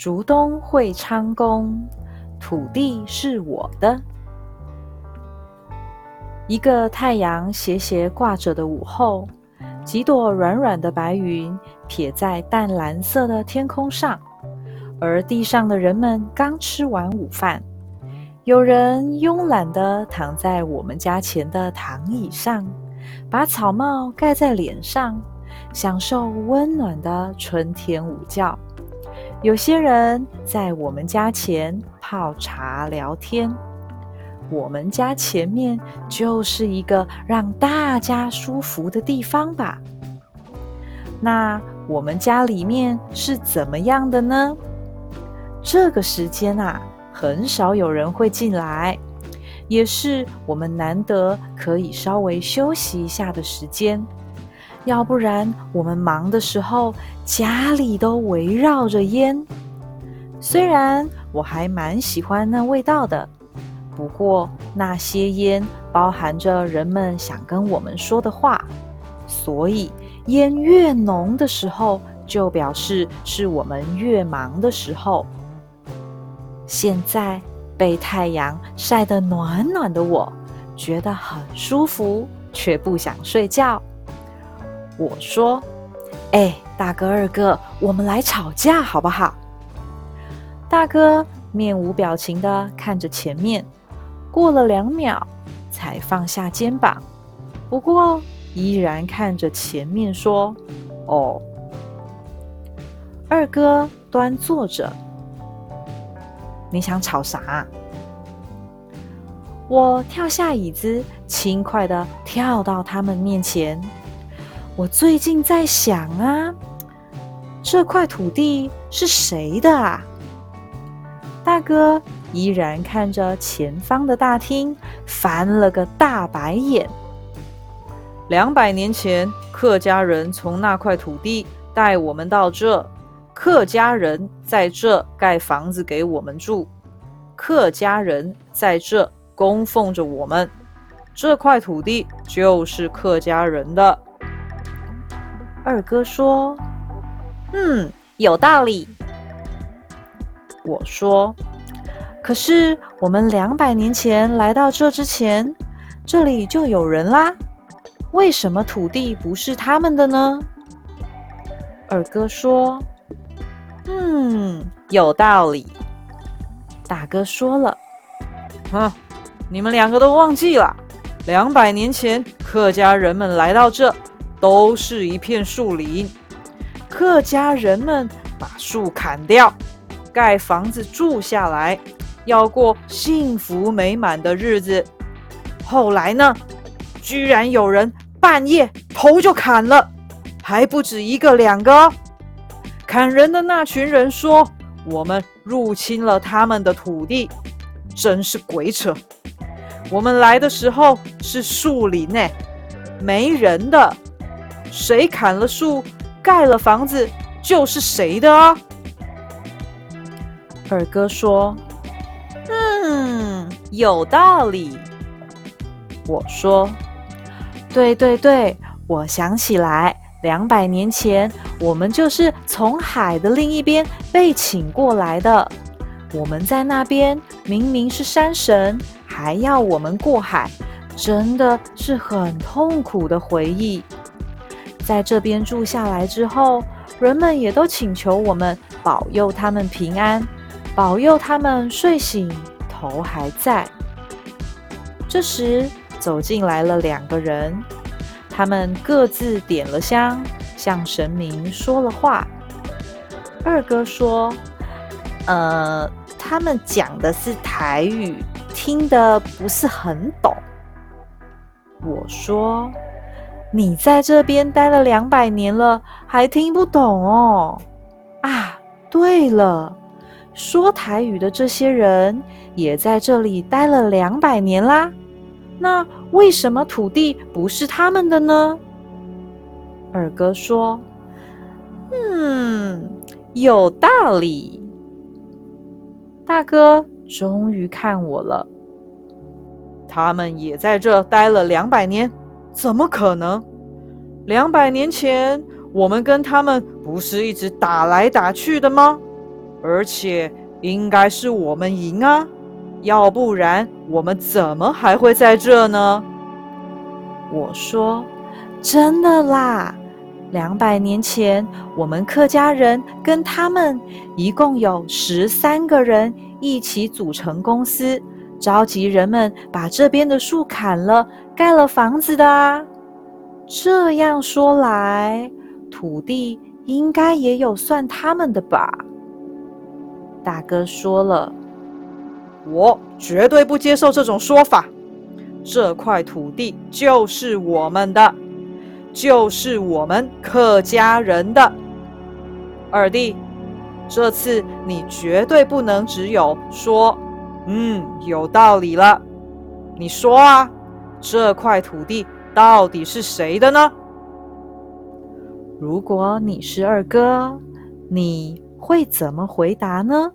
竹东会昌宫，土地是我的。一个太阳斜斜挂着的午后，几朵软软的白云撇在淡蓝色的天空上，而地上的人们刚吃完午饭。有人慵懒地躺在我们家前的躺椅上，把草帽盖在脸上，享受温暖的春天午觉。有些人在我们家前泡茶聊天。我们家前面就是一个让大家舒服的地方吧？那我们家里面是怎么样的呢？这个时间啊。很少有人会进来，也是我们难得可以稍微休息一下的时间。要不然，我们忙的时候，家里都围绕着烟。虽然我还蛮喜欢那味道的，不过那些烟包含着人们想跟我们说的话，所以烟越浓的时候，就表示是我们越忙的时候。现在被太阳晒得暖暖的，我觉得很舒服，却不想睡觉。我说：“哎，大哥、二哥，我们来吵架好不好？”大哥面无表情的看着前面，过了两秒才放下肩膀，不过依然看着前面说：“哦。”二哥端坐着。你想吵啥？我跳下椅子，轻快的跳到他们面前。我最近在想啊，这块土地是谁的啊？大哥依然看着前方的大厅，翻了个大白眼。两百年前，客家人从那块土地带我们到这。客家人在这盖房子给我们住，客家人在这供奉着我们，这块土地就是客家人的。二哥说：“嗯，有道理。”我说：“可是我们两百年前来到这之前，这里就有人啦，为什么土地不是他们的呢？”二哥说。嗯，有道理。大哥说了，哼，你们两个都忘记了，两百年前客家人们来到这，都是一片树林。客家人们把树砍掉，盖房子住下来，要过幸福美满的日子。后来呢，居然有人半夜头就砍了，还不止一个两个。砍人的那群人说：“我们入侵了他们的土地，真是鬼扯！我们来的时候是树林呢，没人的。谁砍了树，盖了房子，就是谁的啊。”二哥说：“嗯，有道理。”我说：“对对对，我想起来。”两百年前，我们就是从海的另一边被请过来的。我们在那边明明是山神，还要我们过海，真的是很痛苦的回忆。在这边住下来之后，人们也都请求我们保佑他们平安，保佑他们睡醒头还在。这时，走进来了两个人。他们各自点了香，向神明说了话。二哥说：“呃，他们讲的是台语，听得不是很懂。”我说：“你在这边待了两百年了，还听不懂哦？”啊，对了，说台语的这些人也在这里待了两百年啦。那为什么土地不是他们的呢？二哥说：“嗯，有道理。”大哥终于看我了。他们也在这待了两百年，怎么可能？两百年前我们跟他们不是一直打来打去的吗？而且应该是我们赢啊，要不然我们怎么还会在这呢？我说：“真的啦，两百年前，我们客家人跟他们一共有十三个人一起组成公司，召集人们把这边的树砍了，盖了房子的啊。这样说来，土地应该也有算他们的吧？”大哥说了：“我绝对不接受这种说法。这块土地就是我们的，就是我们客家人的。二弟，这次你绝对不能只有说‘嗯，有道理了’。你说啊，这块土地到底是谁的呢？如果你是二哥，你。”会怎么回答呢？